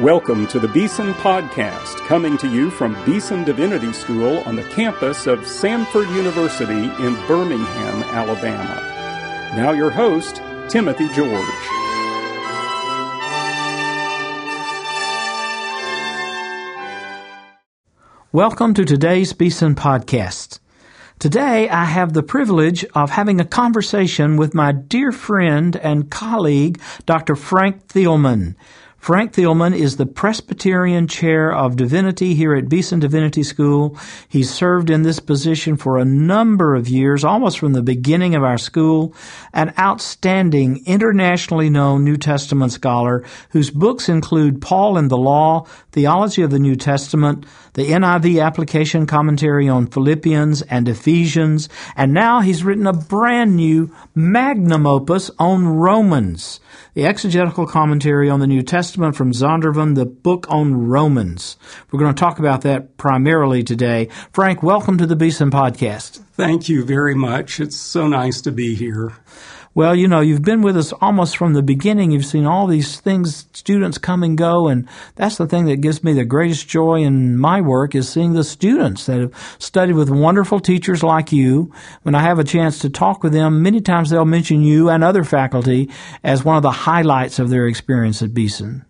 Welcome to the Beeson Podcast, coming to you from Beeson Divinity School on the campus of Samford University in Birmingham, Alabama. Now, your host, Timothy George. Welcome to today's Beeson Podcast. Today, I have the privilege of having a conversation with my dear friend and colleague, Dr. Frank Thielman. Frank Thielman is the Presbyterian Chair of Divinity here at Beeson Divinity School. He's served in this position for a number of years, almost from the beginning of our school, an outstanding, internationally known New Testament scholar whose books include Paul and the Law, Theology of the New Testament, the NIV application commentary on Philippians and Ephesians, and now he's written a brand new magnum opus on Romans, the exegetical commentary on the New Testament from Zondervan, the book on Romans. We're going to talk about that primarily today. Frank, welcome to the Beeson Podcast. Thank you very much. It's so nice to be here. Well, you know, you've been with us almost from the beginning. You've seen all these things, students come and go, and that's the thing that gives me the greatest joy in my work is seeing the students that have studied with wonderful teachers like you. When I have a chance to talk with them, many times they'll mention you and other faculty as one of the highlights of their experience at Beeson.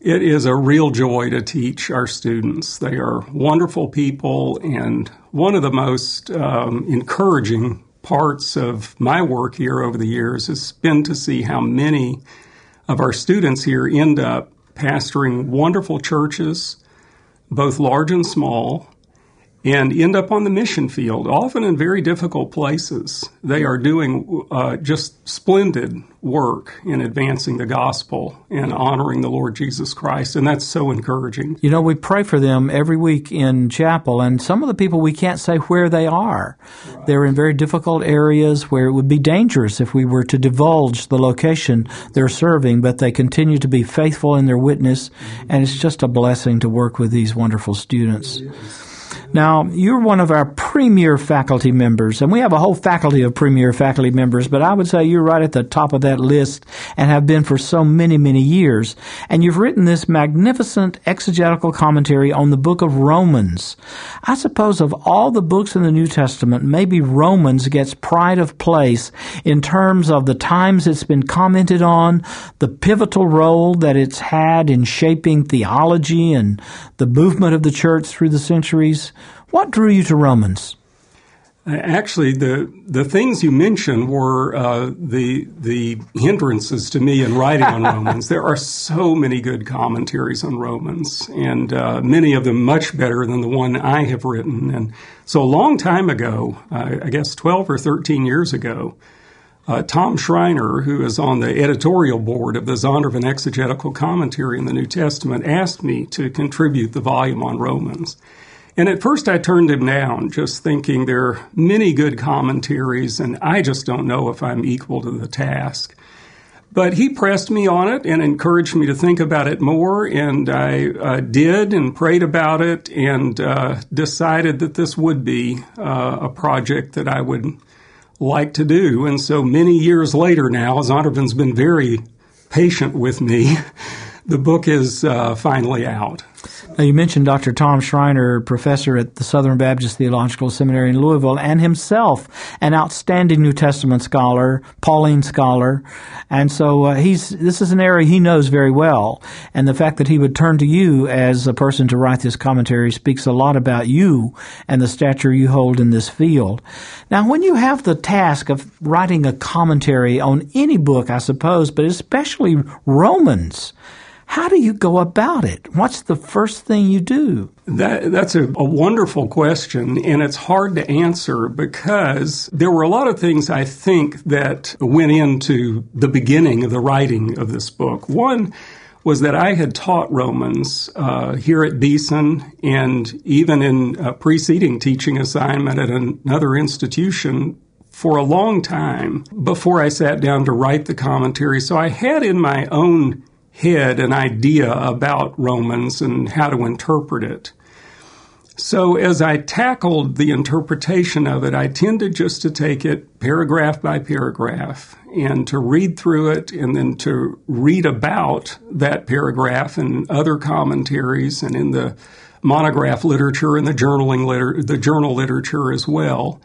It is a real joy to teach our students. They are wonderful people, and one of the most um, encouraging parts of my work here over the years has been to see how many of our students here end up pastoring wonderful churches, both large and small, and end up on the mission field, often in very difficult places. They are doing uh, just splendid work in advancing the gospel and honoring the Lord Jesus Christ, and that's so encouraging. You know, we pray for them every week in chapel, and some of the people we can't say where they are. Right. They're in very difficult areas where it would be dangerous if we were to divulge the location they're serving, but they continue to be faithful in their witness, mm-hmm. and it's just a blessing to work with these wonderful students. Now, you're one of our premier faculty members, and we have a whole faculty of premier faculty members, but I would say you're right at the top of that list and have been for so many, many years. And you've written this magnificent exegetical commentary on the book of Romans. I suppose of all the books in the New Testament, maybe Romans gets pride of place in terms of the times it's been commented on, the pivotal role that it's had in shaping theology and the movement of the church through the centuries. What drew you to Romans? Actually, the the things you mentioned were uh, the the hindrances to me in writing on Romans. There are so many good commentaries on Romans, and uh, many of them much better than the one I have written. And so, a long time ago, uh, I guess twelve or thirteen years ago, uh, Tom Schreiner, who is on the editorial board of the Zondervan Exegetical Commentary in the New Testament, asked me to contribute the volume on Romans. And at first I turned him down, just thinking there are many good commentaries, and I just don't know if I'm equal to the task. But he pressed me on it and encouraged me to think about it more, and I uh, did and prayed about it and uh, decided that this would be uh, a project that I would like to do. And so many years later now, Zondervan's been very patient with me. the book is uh, finally out. Now, you mentioned Dr. Tom Schreiner, professor at the Southern Baptist Theological Seminary in Louisville, and himself an outstanding New Testament scholar, Pauline scholar, and so uh, he's this is an area he knows very well. And the fact that he would turn to you as a person to write this commentary speaks a lot about you and the stature you hold in this field. Now, when you have the task of writing a commentary on any book, I suppose, but especially Romans. How do you go about it? What's the first thing you do? That, that's a, a, wonderful question, and it's hard to answer because there were a lot of things I think that went into the beginning of the writing of this book. One was that I had taught Romans uh, here at Beeson and even in a preceding teaching assignment at another institution for a long time before I sat down to write the commentary. So I had in my own head an idea about Romans and how to interpret it. So as I tackled the interpretation of it, I tended just to take it paragraph by paragraph and to read through it and then to read about that paragraph and other commentaries and in the monograph literature and the journaling liter- the journal literature as well.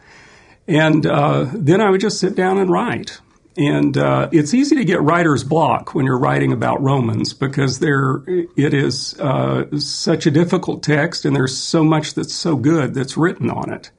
And uh, then I would just sit down and write. And uh, it's easy to get writer's block when you're writing about Romans because there it is uh, such a difficult text, and there's so much that's so good that's written on it.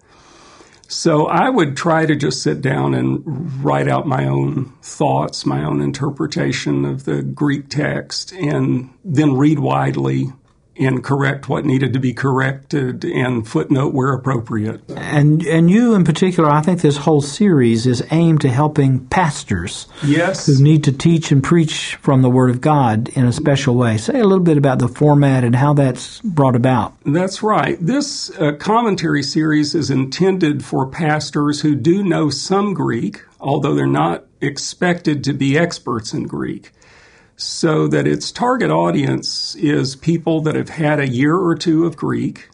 So I would try to just sit down and write out my own thoughts, my own interpretation of the Greek text, and then read widely and correct what needed to be corrected and footnote where appropriate. And and you in particular, I think this whole series is aimed to helping pastors yes. who need to teach and preach from the Word of God in a special way. Say a little bit about the format and how that's brought about. That's right. This uh, commentary series is intended for pastors who do know some Greek, although they're not expected to be experts in Greek so that its target audience is people that have had a year or two of Greek,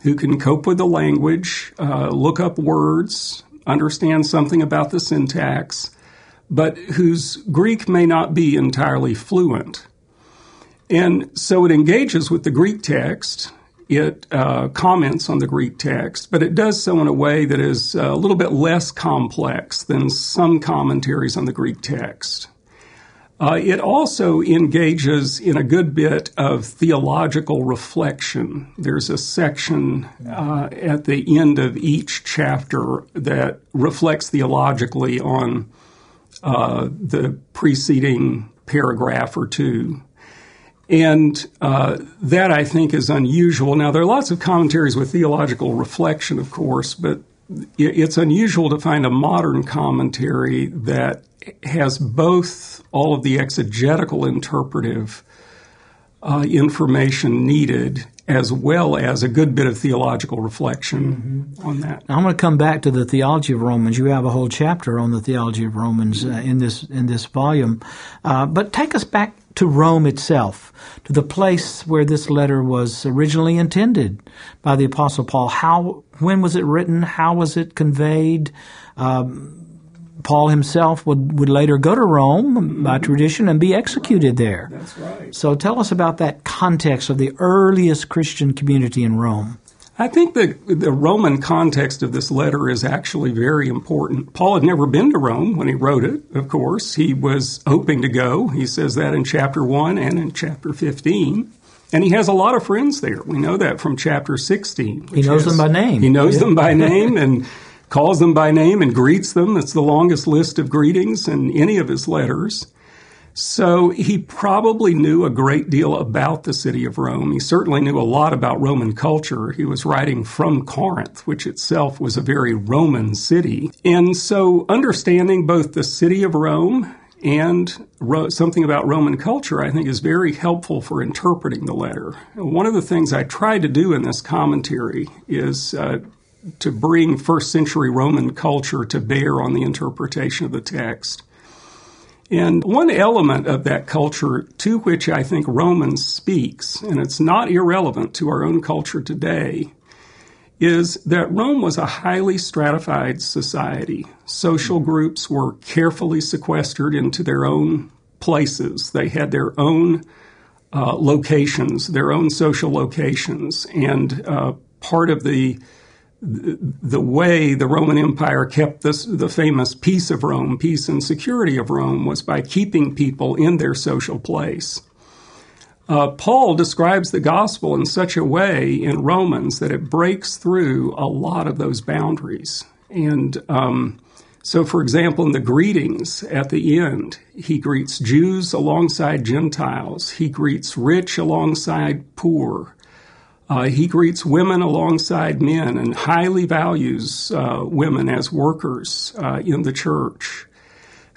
who can cope with the language, uh, look up words, understand something about the syntax, but whose Greek may not be entirely fluent. And so it engages with the Greek text. It uh, comments on the Greek text, but it does so in a way that is a little bit less complex than some commentaries on the Greek text. Uh, it also engages in a good bit of theological reflection. There's a section uh, at the end of each chapter that reflects theologically on uh, the preceding paragraph or two. And uh, that I think is unusual. Now, there are lots of commentaries with theological reflection, of course, but it's unusual to find a modern commentary that has both all of the exegetical interpretive uh, information needed as well as a good bit of theological reflection mm-hmm. on that. I'm going to come back to the theology of Romans. You have a whole chapter on the theology of Romans uh, in this in this volume, uh, but take us back to Rome itself, to the place where this letter was originally intended by the Apostle Paul. How, when was it written? How was it conveyed? Um, Paul himself would, would later go to Rome mm-hmm. by tradition and be executed there. That's right. So tell us about that context of the earliest Christian community in Rome. I think the, the Roman context of this letter is actually very important. Paul had never been to Rome when he wrote it, of course. He was hoping to go. He says that in chapter 1 and in chapter 15. And he has a lot of friends there. We know that from chapter 16. He knows has, them by name. He knows yeah. them by name and calls them by name and greets them. It's the longest list of greetings in any of his letters. So he probably knew a great deal about the city of Rome. He certainly knew a lot about Roman culture. He was writing from Corinth, which itself was a very Roman city. And so understanding both the city of Rome and ro- something about Roman culture, I think, is very helpful for interpreting the letter. One of the things I tried to do in this commentary is uh, to bring first century Roman culture to bear on the interpretation of the text. And one element of that culture to which I think Romans speaks, and it's not irrelevant to our own culture today, is that Rome was a highly stratified society. Social groups were carefully sequestered into their own places. They had their own uh, locations, their own social locations, and uh, part of the the way the Roman Empire kept this, the famous peace of Rome, peace and security of Rome, was by keeping people in their social place. Uh, Paul describes the gospel in such a way in Romans that it breaks through a lot of those boundaries. And um, so, for example, in the greetings at the end, he greets Jews alongside Gentiles, he greets rich alongside poor. Uh, he greets women alongside men and highly values uh, women as workers uh, in the church.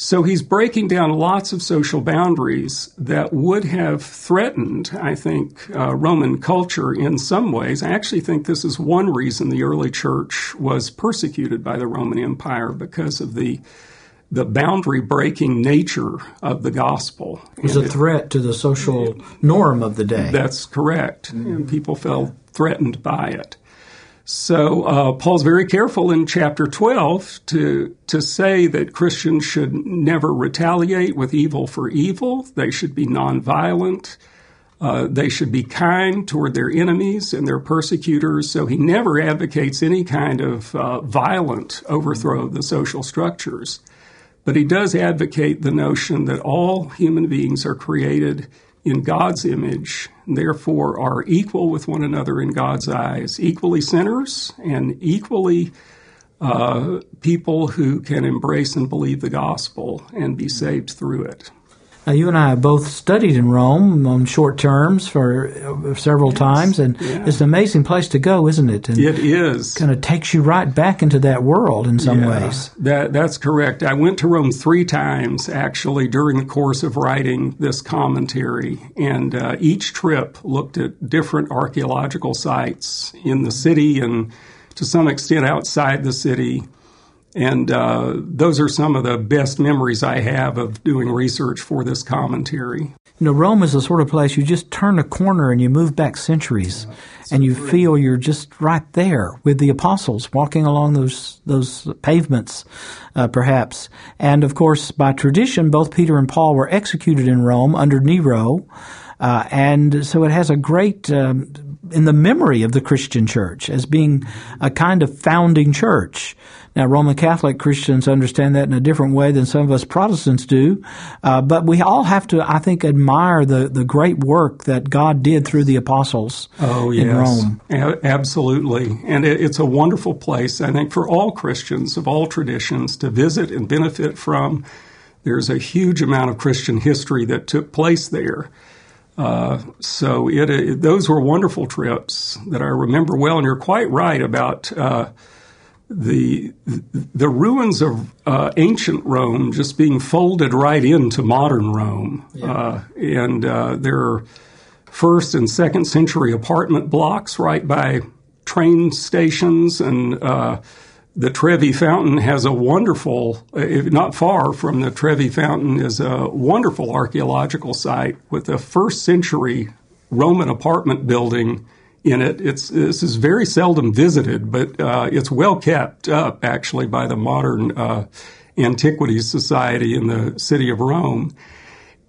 So he's breaking down lots of social boundaries that would have threatened, I think, uh, Roman culture in some ways. I actually think this is one reason the early church was persecuted by the Roman Empire because of the the boundary breaking nature of the gospel. It was and a threat to the social norm of the day. That's correct. Mm-hmm. And people felt threatened by it. So uh, Paul's very careful in chapter 12 to to say that Christians should never retaliate with evil for evil. They should be nonviolent. Uh, they should be kind toward their enemies and their persecutors. So he never advocates any kind of uh, violent overthrow of the social structures. But he does advocate the notion that all human beings are created in God's image, and therefore are equal with one another in God's eyes, equally sinners and equally uh, people who can embrace and believe the gospel and be saved through it. Now, you and I have both studied in Rome on short terms for uh, several yes. times, and yeah. it's an amazing place to go, isn't it? And it is. Kind of takes you right back into that world in some yeah, ways. That that's correct. I went to Rome three times actually during the course of writing this commentary, and uh, each trip looked at different archaeological sites in the city and to some extent outside the city. And uh, those are some of the best memories I have of doing research for this commentary. You know, Rome is the sort of place you just turn a corner and you move back centuries, and you feel you're just right there with the apostles walking along those those pavements, uh, perhaps. And of course, by tradition, both Peter and Paul were executed in Rome under Nero, uh, and so it has a great um, in the memory of the Christian church as being a kind of founding church. Now, Roman Catholic Christians understand that in a different way than some of us Protestants do, uh, but we all have to, I think, admire the, the great work that God did through the apostles oh, yes. in Rome. A- absolutely. And it, it's a wonderful place, I think, for all Christians of all traditions to visit and benefit from. There's a huge amount of Christian history that took place there. Uh, so it, it, those were wonderful trips that I remember well. And you're quite right about uh, the the ruins of uh, ancient Rome just being folded right into modern Rome, yeah. Uh, and uh, there are first and second century apartment blocks right by train stations and the Trevi Fountain has a wonderful, not far from the Trevi Fountain, is a wonderful archaeological site with a first century Roman apartment building in it. It's this is very seldom visited, but uh, it's well kept up actually by the modern uh, Antiquities Society in the city of Rome.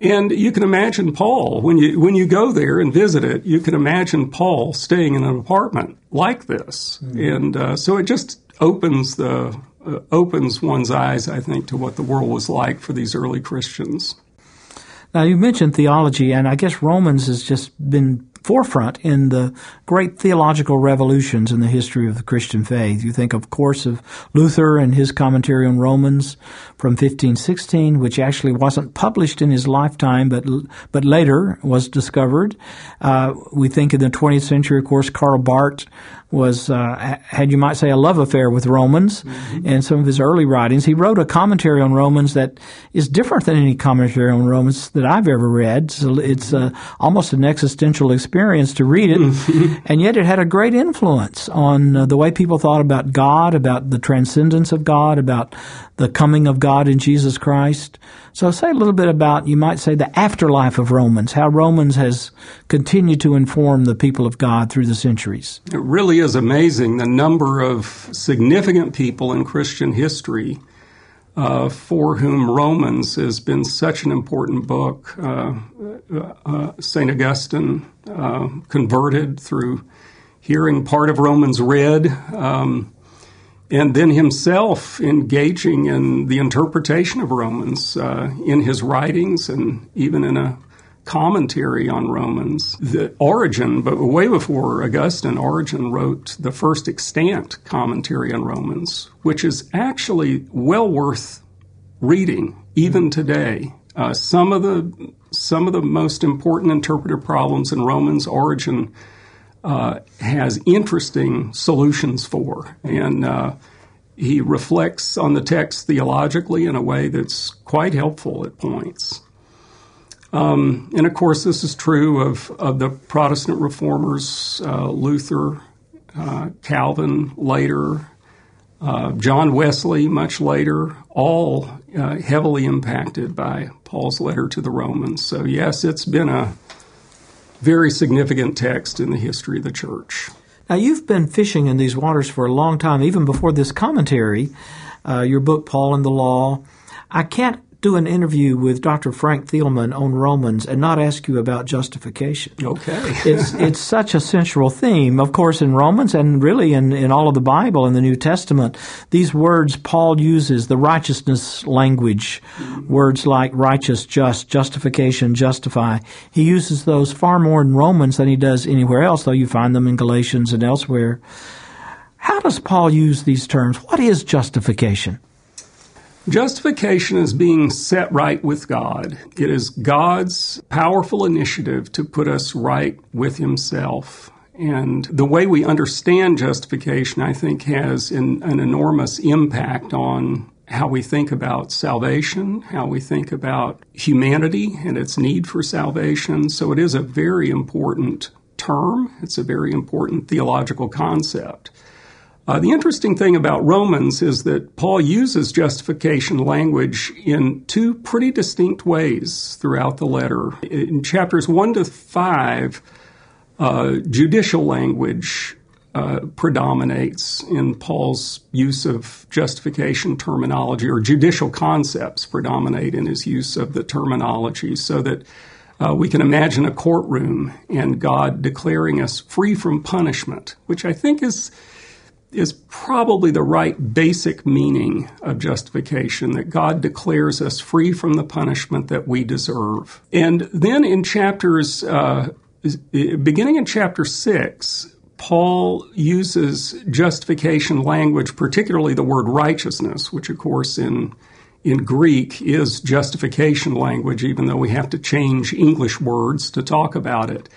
And you can imagine Paul when you when you go there and visit it. You can imagine Paul staying in an apartment like this, mm-hmm. and uh, so it just opens the uh, opens one's eyes, I think, to what the world was like for these early Christians. Now you mentioned theology, and I guess Romans has just been forefront in the great theological revolutions in the history of the Christian faith. You think, of course, of Luther and his commentary on Romans from 1516, which actually wasn't published in his lifetime, but but later was discovered. Uh, we think in the 20th century, of course, Karl Barth was uh, had you might say a love affair with Romans mm-hmm. and some of his early writings. He wrote a commentary on Romans that is different than any commentary on Romans that I've ever read. So it's uh, almost an existential experience to read it, and yet it had a great influence on uh, the way people thought about God, about the transcendence of God, about the coming of God in Jesus Christ. So say a little bit about, you might say, the afterlife of Romans, how Romans has continued to inform the people of God through the centuries. It really is amazing the number of significant people in Christian history uh, for whom Romans has been such an important book. Uh, uh, St. Augustine uh, converted through hearing part of Romans read. Um, and then himself engaging in the interpretation of Romans uh, in his writings and even in a commentary on Romans. The Origen, but way before Augustine, Origen wrote the first extant commentary on Romans, which is actually well worth reading even today. Uh, some of the some of the most important interpretive problems in Romans, Origen uh, has interesting solutions for. And uh, he reflects on the text theologically in a way that's quite helpful at points. Um, and of course, this is true of, of the Protestant reformers, uh, Luther, uh, Calvin later, uh, John Wesley much later, all uh, heavily impacted by Paul's letter to the Romans. So, yes, it's been a very significant text in the history of the church. Now, you've been fishing in these waters for a long time, even before this commentary, uh, your book, Paul and the Law. I can't do an interview with Dr. Frank Thielman on Romans and not ask you about justification. Okay. it's it's such a central theme, of course, in Romans and really in, in all of the Bible in the New Testament. These words Paul uses, the righteousness language, words like righteous, just, justification, justify. He uses those far more in Romans than he does anywhere else, though you find them in Galatians and elsewhere. How does Paul use these terms? What is justification? Justification is being set right with God. It is God's powerful initiative to put us right with Himself. And the way we understand justification, I think, has an, an enormous impact on how we think about salvation, how we think about humanity and its need for salvation. So it is a very important term, it's a very important theological concept. Uh, the interesting thing about Romans is that Paul uses justification language in two pretty distinct ways throughout the letter. In chapters 1 to 5, uh, judicial language uh, predominates in Paul's use of justification terminology, or judicial concepts predominate in his use of the terminology, so that uh, we can imagine a courtroom and God declaring us free from punishment, which I think is is probably the right basic meaning of justification that God declares us free from the punishment that we deserve. And then in chapters, uh, beginning in chapter 6, Paul uses justification language, particularly the word righteousness, which of course in in Greek is justification language, even though we have to change English words to talk about it.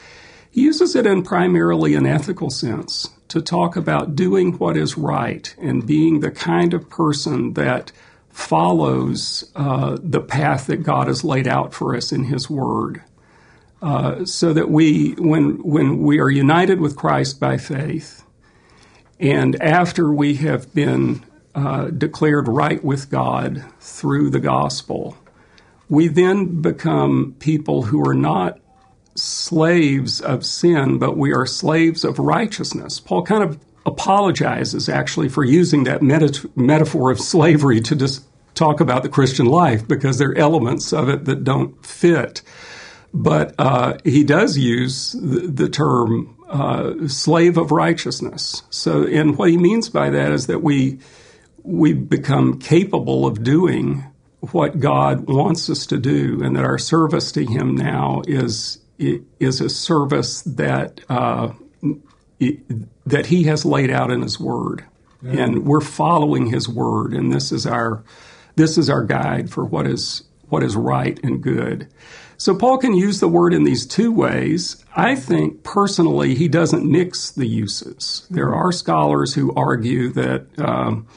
He uses it in primarily an ethical sense to talk about doing what is right and being the kind of person that follows uh, the path that God has laid out for us in His Word. Uh, so that we, when, when we are united with Christ by faith, and after we have been uh, declared right with God through the gospel, we then become people who are not slaves of sin, but we are slaves of righteousness. Paul kind of apologizes actually for using that meta- metaphor of slavery to just talk about the Christian life because there are elements of it that don't fit. But uh, he does use the, the term uh, slave of righteousness. So, and what he means by that is that we we become capable of doing what God wants us to do, and that our service to Him now is is a service that uh, that He has laid out in His Word, yeah. and we're following His Word, and this is our this is our guide for what is what is right and good. So Paul can use the word in these two ways. I think personally he doesn't mix the uses. There are scholars who argue that. Um,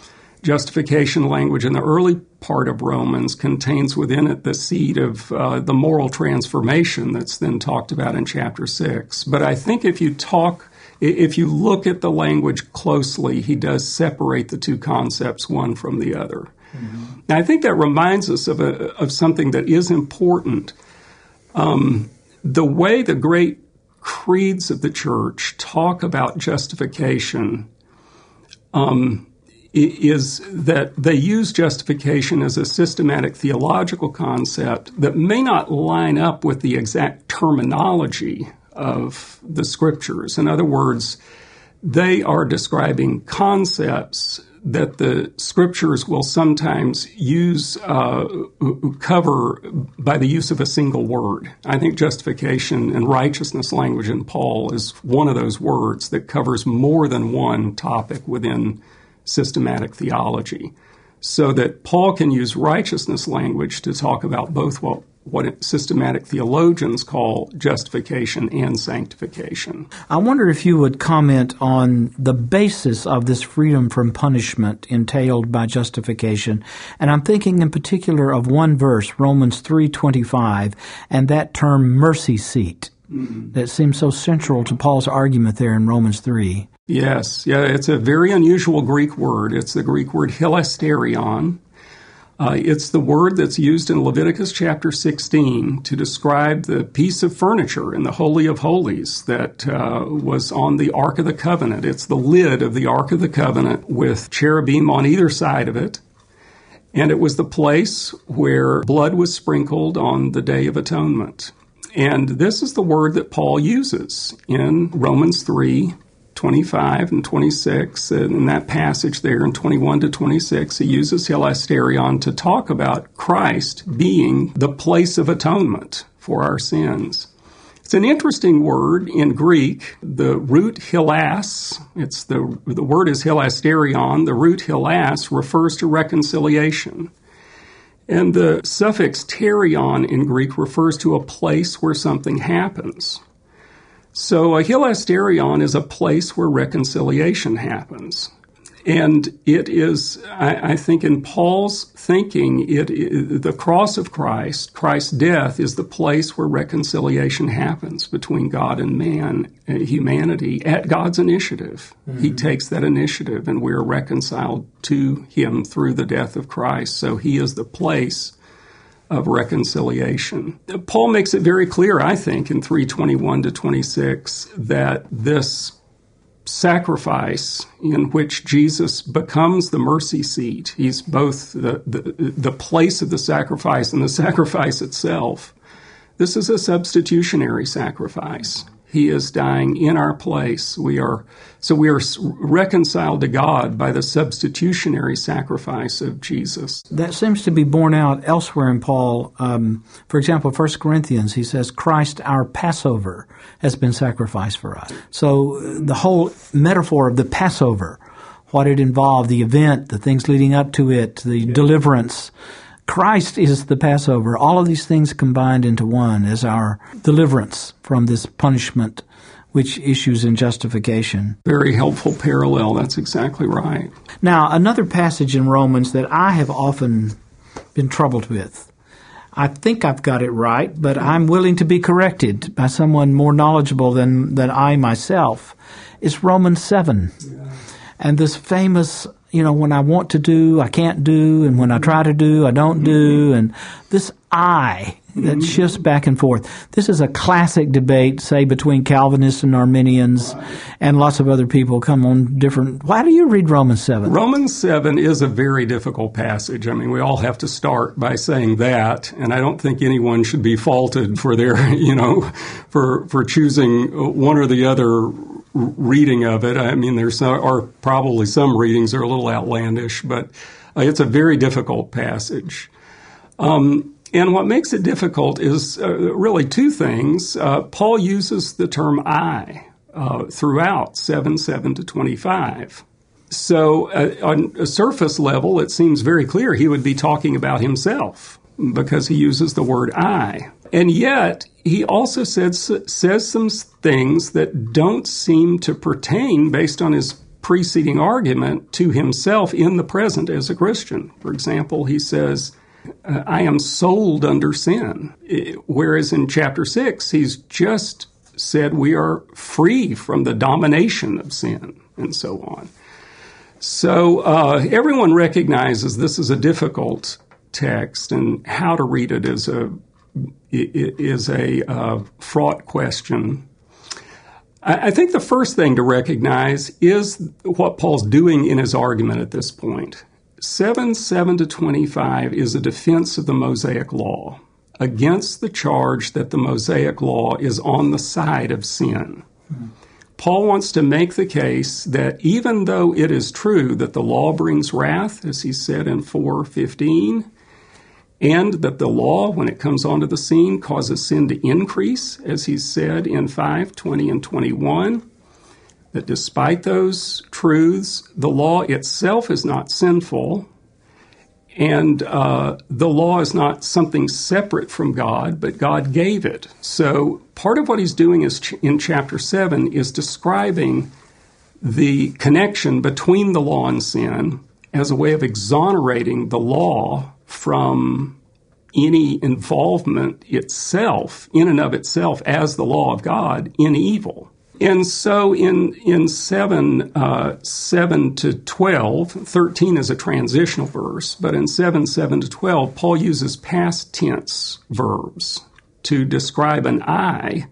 justification language in the early part of Romans contains within it the seed of uh, the moral transformation that's then talked about in chapter 6. But I think if you talk, if you look at the language closely, he does separate the two concepts one from the other. Mm-hmm. Now, I think that reminds us of, a, of something that is important. Um, the way the great creeds of the church talk about justification um, is that they use justification as a systematic theological concept that may not line up with the exact terminology of the scriptures. In other words, they are describing concepts that the scriptures will sometimes use uh, cover by the use of a single word. I think justification and righteousness language in Paul is one of those words that covers more than one topic within systematic theology. So that Paul can use righteousness language to talk about both what, what systematic theologians call justification and sanctification. I wonder if you would comment on the basis of this freedom from punishment entailed by justification. And I'm thinking in particular of one verse, Romans 3:25, and that term mercy seat. Mm-hmm. That seems so central to Paul's argument there in Romans 3. Yes, yeah, it's a very unusual Greek word. It's the Greek word hilasterion. Uh, it's the word that's used in Leviticus chapter 16 to describe the piece of furniture in the Holy of Holies that uh, was on the Ark of the Covenant. It's the lid of the Ark of the Covenant with cherubim on either side of it. And it was the place where blood was sprinkled on the Day of Atonement. And this is the word that Paul uses in Romans 3 25 and 26, in that passage there in 21 to 26, he uses hilasterion to talk about Christ being the place of atonement for our sins. It's an interesting word in Greek. The root hilas, it's the, the word is hilasterion. The root hilas refers to reconciliation. And the suffix terion in Greek refers to a place where something happens. So a hilasterion is a place where reconciliation happens. And it is, I, I think, in Paul's thinking, it, it, the cross of Christ, Christ's death, is the place where reconciliation happens between God and man, uh, humanity, at God's initiative. Mm-hmm. He takes that initiative, and we are reconciled to Him through the death of Christ. So He is the place of reconciliation. Paul makes it very clear, I think, in 321 to 26, that this sacrifice in which Jesus becomes the mercy seat, he's both the, the, the place of the sacrifice and the sacrifice itself. This is a substitutionary sacrifice. He is dying in our place. We are so we are reconciled to God by the substitutionary sacrifice of Jesus. That seems to be borne out elsewhere in Paul. Um, for example, 1 Corinthians, he says, "Christ, our Passover, has been sacrificed for us." So the whole metaphor of the Passover, what it involved, the event, the things leading up to it, the yeah. deliverance Christ is the Passover. All of these things combined into one as our deliverance from this punishment which issues in justification. Very helpful parallel. That's exactly right. Now, another passage in Romans that I have often been troubled with. I think I've got it right, but I'm willing to be corrected by someone more knowledgeable than, than I myself. It's Romans 7. Yeah. And this famous you know, when I want to do, I can't do, and when I try to do, I don't do, mm-hmm. and this I that shifts back and forth. This is a classic debate, say, between Calvinists and Arminians, and lots of other people come on different. Why do you read Romans 7? Romans 7 is a very difficult passage. I mean, we all have to start by saying that, and I don't think anyone should be faulted for their, you know, for, for choosing one or the other reading of it. I mean, there's some, are probably some readings that are a little outlandish, but uh, it's a very difficult passage. Um, and what makes it difficult is uh, really two things. Uh, Paul uses the term I uh, throughout 7 7 to 25. So, uh, on a surface level, it seems very clear he would be talking about himself because he uses the word I. And yet, he also says, says some things that don't seem to pertain, based on his preceding argument, to himself in the present as a Christian. For example, he says, I am sold under sin. Whereas in chapter 6, he's just said we are free from the domination of sin and so on. So uh, everyone recognizes this is a difficult text, and how to read it is a is a uh, fraught question. I, I think the first thing to recognize is what Paul's doing in his argument at this point. 7 7 to 25 is a defense of the Mosaic Law against the charge that the Mosaic Law is on the side of sin. Paul wants to make the case that even though it is true that the law brings wrath, as he said in 415, and that the law, when it comes onto the scene, causes sin to increase, as he said in 5 20 and 21. That despite those truths, the law itself is not sinful, and uh, the law is not something separate from God, but God gave it. So part of what he's doing is ch- in chapter 7 is describing the connection between the law and sin as a way of exonerating the law from any involvement itself, in and of itself, as the law of God, in evil. And so in, in 7, uh, 7 to 12, 13 is a transitional verse, but in 7, 7 to 12, Paul uses past tense verbs to describe an I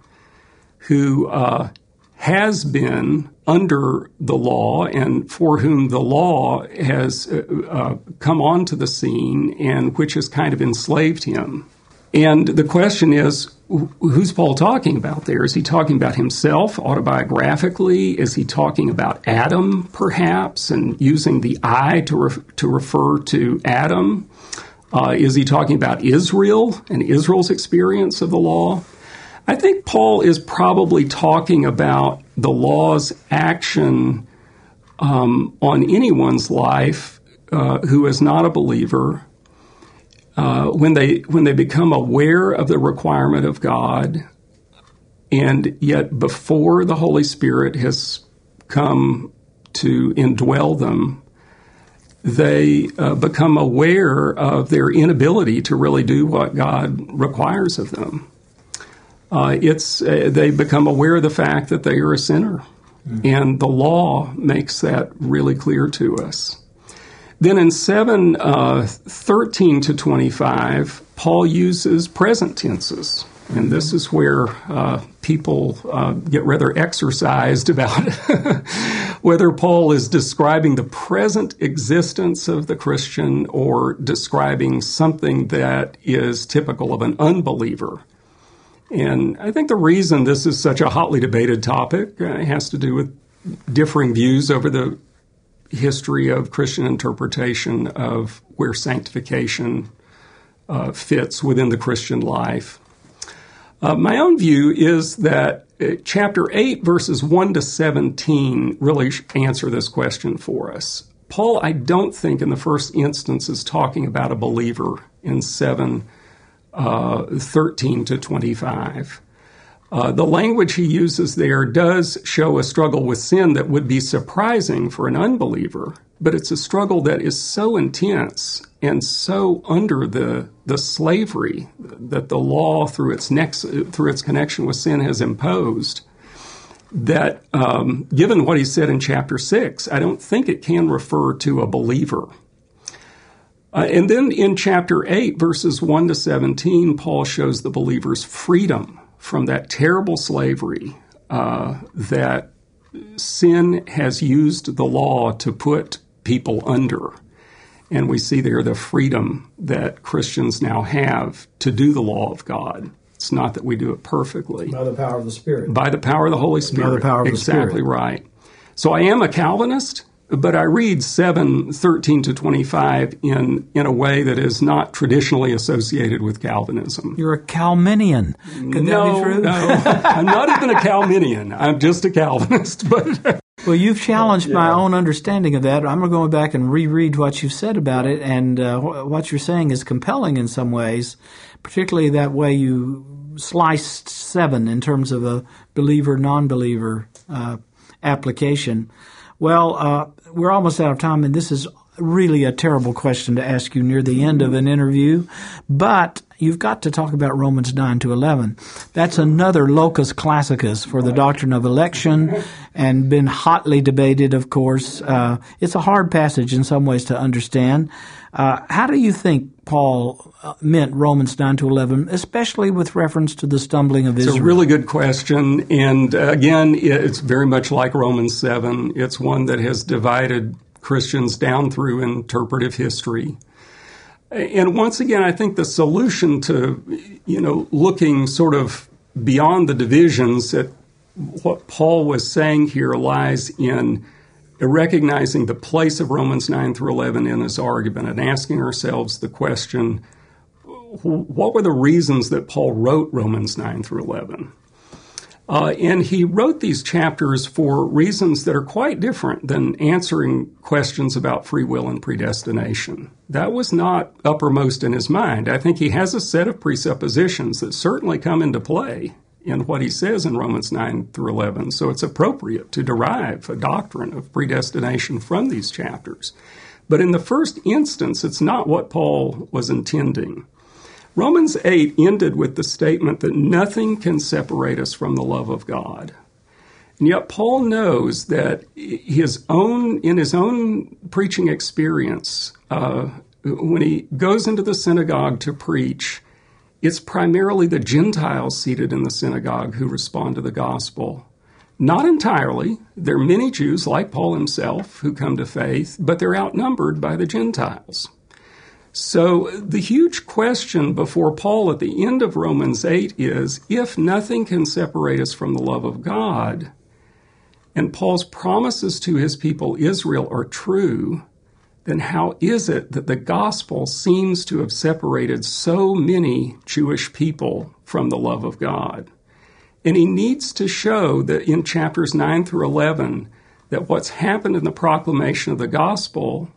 who uh, has been under the law and for whom the law has uh, uh, come onto the scene and which has kind of enslaved him. And the question is, who's Paul talking about there? Is he talking about himself autobiographically? Is he talking about Adam, perhaps, and using the I to, re- to refer to Adam? Uh, is he talking about Israel and Israel's experience of the law? I think Paul is probably talking about the law's action um, on anyone's life uh, who is not a believer uh, when they when they become aware of the requirement of God, and yet before the Holy Spirit has come to indwell them, they uh, become aware of their inability to really do what God requires of them. Uh, it's uh, they become aware of the fact that they are a sinner, mm-hmm. and the law makes that really clear to us. Then in 7 uh, 13 to 25, Paul uses present tenses. And this is where uh, people uh, get rather exercised about whether Paul is describing the present existence of the Christian or describing something that is typical of an unbeliever. And I think the reason this is such a hotly debated topic uh, has to do with differing views over the history of Christian interpretation of where sanctification uh, fits within the Christian life. Uh, my own view is that uh, chapter 8, verses 1 to 17, really answer this question for us. Paul, I don't think in the first instance is talking about a believer in 7 uh, 13 to 25. Uh, the language he uses there does show a struggle with sin that would be surprising for an unbeliever, but it's a struggle that is so intense and so under the the slavery that the law, through its next through its connection with sin, has imposed. That, um, given what he said in chapter six, I don't think it can refer to a believer. Uh, and then in chapter 8, verses 1 to 17, Paul shows the believer's freedom from that terrible slavery uh, that sin has used the law to put people under. And we see there the freedom that Christians now have to do the law of God. It's not that we do it perfectly. By the power of the Spirit. By the power of the Holy Spirit. By the power of exactly the Spirit. right. So I am a Calvinist, but I read 7, 13 to 25 in, in a way that is not traditionally associated with Calvinism. You're a Calminian. Could no, that be true? no. I'm not even a Calminian. I'm just a Calvinist. But well, you've challenged yeah. my own understanding of that. I'm going to go back and reread what you've said about it, and uh, what you're saying is compelling in some ways, particularly that way you sliced seven in terms of a believer non-believer uh, application. Well, uh, we're almost out of time, and this is really a terrible question to ask you near the end of an interview, but you've got to talk about Romans 9 to 11. That's another locus classicus for the doctrine of election and been hotly debated, of course. Uh, it's a hard passage in some ways to understand. Uh, how do you think Paul uh, meant Romans 9 to 11, especially with reference to the stumbling of Israel? It's a really good question. And uh, again, it's very much like Romans 7. It's one that has divided Christians down through interpretive history. And once again, I think the solution to, you know, looking sort of beyond the divisions that what Paul was saying here lies in recognizing the place of Romans 9 through 11 in his argument and asking ourselves the question what were the reasons that Paul wrote Romans 9 through 11? Uh, and he wrote these chapters for reasons that are quite different than answering questions about free will and predestination. That was not uppermost in his mind. I think he has a set of presuppositions that certainly come into play in what he says in Romans 9 through 11. So it's appropriate to derive a doctrine of predestination from these chapters. But in the first instance, it's not what Paul was intending. Romans 8 ended with the statement that nothing can separate us from the love of God. And yet Paul knows that his own, in his own preaching experience, uh, when he goes into the synagogue to preach, it's primarily the Gentiles seated in the synagogue who respond to the gospel. Not entirely. There are many Jews, like Paul himself, who come to faith, but they're outnumbered by the Gentiles. So the huge question before Paul at the end of Romans 8 is if nothing can separate us from the love of God, and Paul's promises to his people Israel are true, then how is it that the gospel seems to have separated so many Jewish people from the love of God? And he needs to show that in chapters 9 through 11 that what's happened in the proclamation of the gospel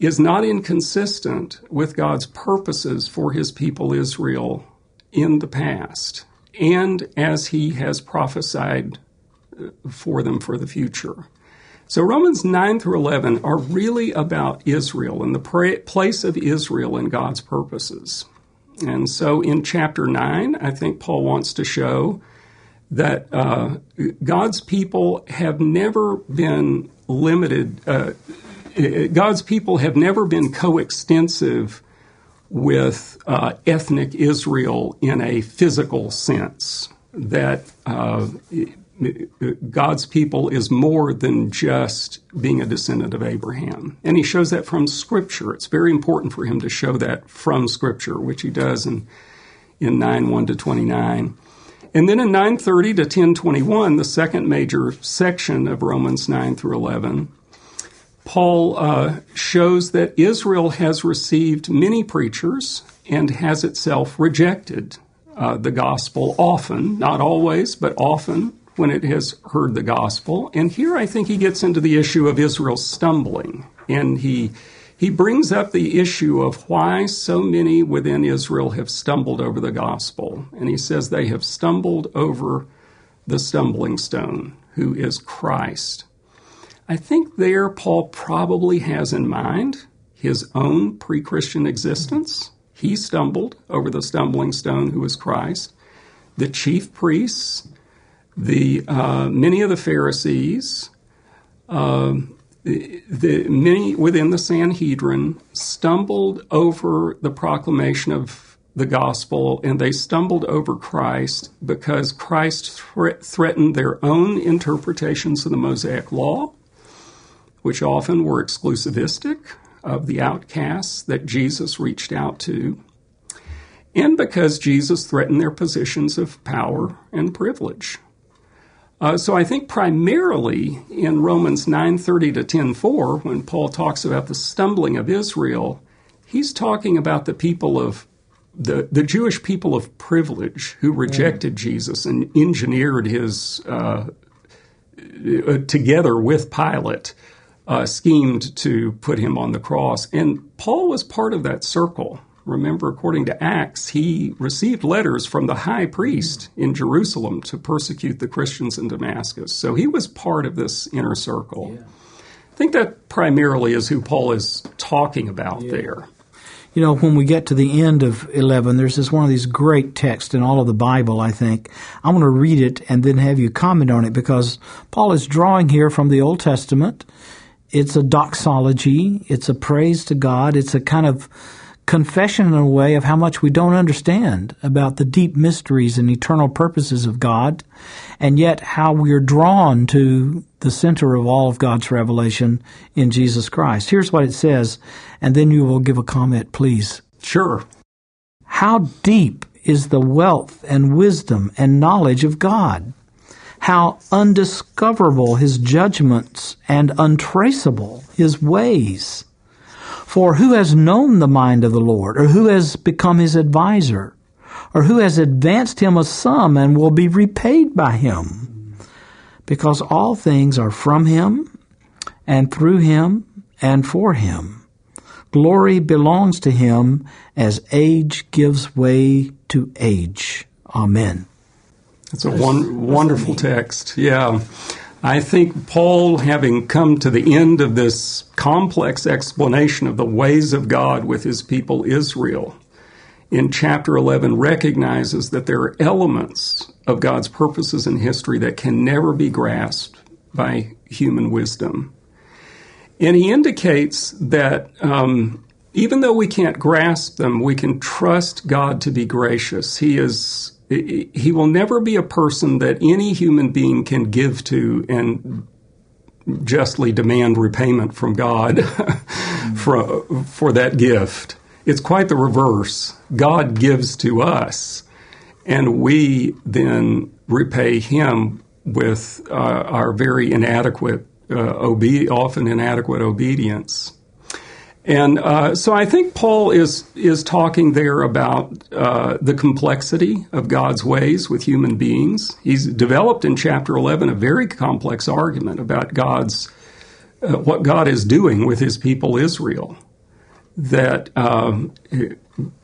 is not inconsistent with God's purposes for his people Israel in the past and as he has prophesied for them for the future. So Romans 9 through 11 are really about Israel and the pra- place of Israel in God's purposes. And so in chapter 9, I think Paul wants to show that uh, God's people have never been limited. Uh, God's people have never been coextensive with uh, ethnic Israel in a physical sense. That uh, God's people is more than just being a descendant of Abraham. And he shows that from Scripture. It's very important for him to show that from Scripture, which he does in, in 9 1 to 29. And then in 930 to 1021, the second major section of Romans 9 through 11, Paul uh, shows that Israel has received many preachers and has itself rejected uh, the gospel often, not always, but often when it has heard the gospel. And here I think he gets into the issue of Israel stumbling. And he, he brings up the issue of why so many within Israel have stumbled over the gospel. And he says they have stumbled over the stumbling stone, who is Christ. I think there Paul probably has in mind his own pre Christian existence. He stumbled over the stumbling stone who was Christ. The chief priests, the uh, many of the Pharisees, uh, the, the, many within the Sanhedrin stumbled over the proclamation of the gospel and they stumbled over Christ because Christ threatened their own interpretations of the Mosaic law which often were exclusivistic of the outcasts that Jesus reached out to, and because Jesus threatened their positions of power and privilege. Uh, so I think primarily in Romans 9:30 to 10:4, when Paul talks about the stumbling of Israel, he's talking about the people of the, the Jewish people of privilege who rejected mm. Jesus and engineered his uh, uh, together with Pilate uh, schemed to put him on the cross. And Paul was part of that circle. Remember, according to Acts, he received letters from the high priest in Jerusalem to persecute the Christians in Damascus. So he was part of this inner circle. Yeah. I think that primarily is who Paul is talking about yeah. there. You know, when we get to the end of 11, there's this one of these great texts in all of the Bible, I think. I'm going to read it and then have you comment on it because Paul is drawing here from the Old Testament it's a doxology. It's a praise to God. It's a kind of confession in a way of how much we don't understand about the deep mysteries and eternal purposes of God, and yet how we are drawn to the center of all of God's revelation in Jesus Christ. Here's what it says, and then you will give a comment, please. Sure. How deep is the wealth and wisdom and knowledge of God? How undiscoverable his judgments and untraceable his ways. For who has known the mind of the Lord, or who has become his adviser, or who has advanced him a sum and will be repaid by him? Because all things are from him, and through him, and for him. Glory belongs to him as age gives way to age. Amen. It's a one, wonderful text. Yeah. I think Paul, having come to the end of this complex explanation of the ways of God with his people Israel, in chapter 11 recognizes that there are elements of God's purposes in history that can never be grasped by human wisdom. And he indicates that um, even though we can't grasp them, we can trust God to be gracious. He is he will never be a person that any human being can give to and justly demand repayment from God for, for that gift. It's quite the reverse. God gives to us, and we then repay Him with uh, our very inadequate, uh, obe- often inadequate obedience. And uh, so I think Paul is is talking there about uh, the complexity of God's ways with human beings. He's developed in chapter eleven a very complex argument about God's uh, what God is doing with His people Israel. That um,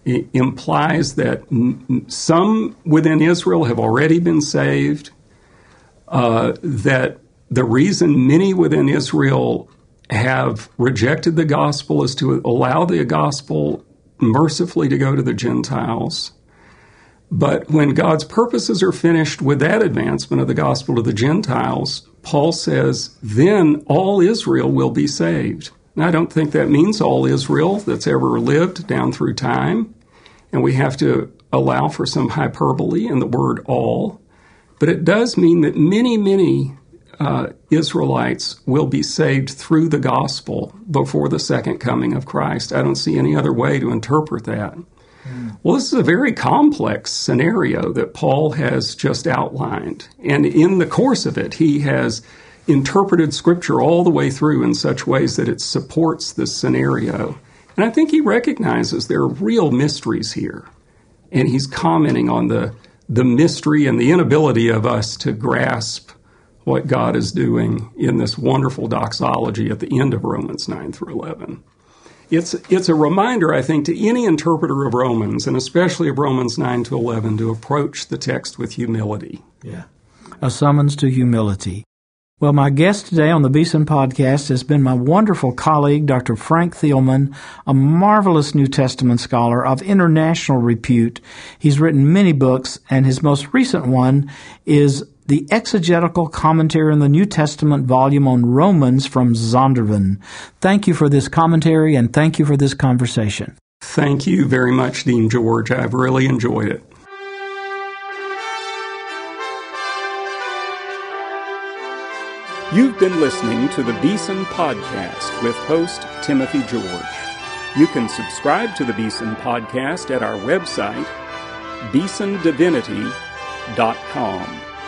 implies that m- some within Israel have already been saved. Uh, that the reason many within Israel have rejected the gospel is to allow the gospel mercifully to go to the Gentiles. But when God's purposes are finished with that advancement of the gospel to the Gentiles, Paul says, then all Israel will be saved. And I don't think that means all Israel that's ever lived down through time. And we have to allow for some hyperbole in the word all. But it does mean that many, many uh, Israelites will be saved through the gospel before the second coming of Christ. I don't see any other way to interpret that. Mm. Well, this is a very complex scenario that Paul has just outlined. And in the course of it, he has interpreted Scripture all the way through in such ways that it supports this scenario. And I think he recognizes there are real mysteries here. And he's commenting on the, the mystery and the inability of us to grasp what God is doing in this wonderful doxology at the end of Romans 9 through 11. It's, it's a reminder, I think, to any interpreter of Romans, and especially of Romans 9 to 11, to approach the text with humility. Yeah. A summons to humility. Well, my guest today on the Beeson podcast has been my wonderful colleague, Dr. Frank Thielman, a marvelous New Testament scholar of international repute. He's written many books, and his most recent one is the exegetical commentary on the New Testament volume on Romans from Zondervan. Thank you for this commentary and thank you for this conversation. Thank you very much, Dean George. I've really enjoyed it. You've been listening to the Beeson Podcast with host Timothy George. You can subscribe to the Beeson Podcast at our website, beesondivinity.com.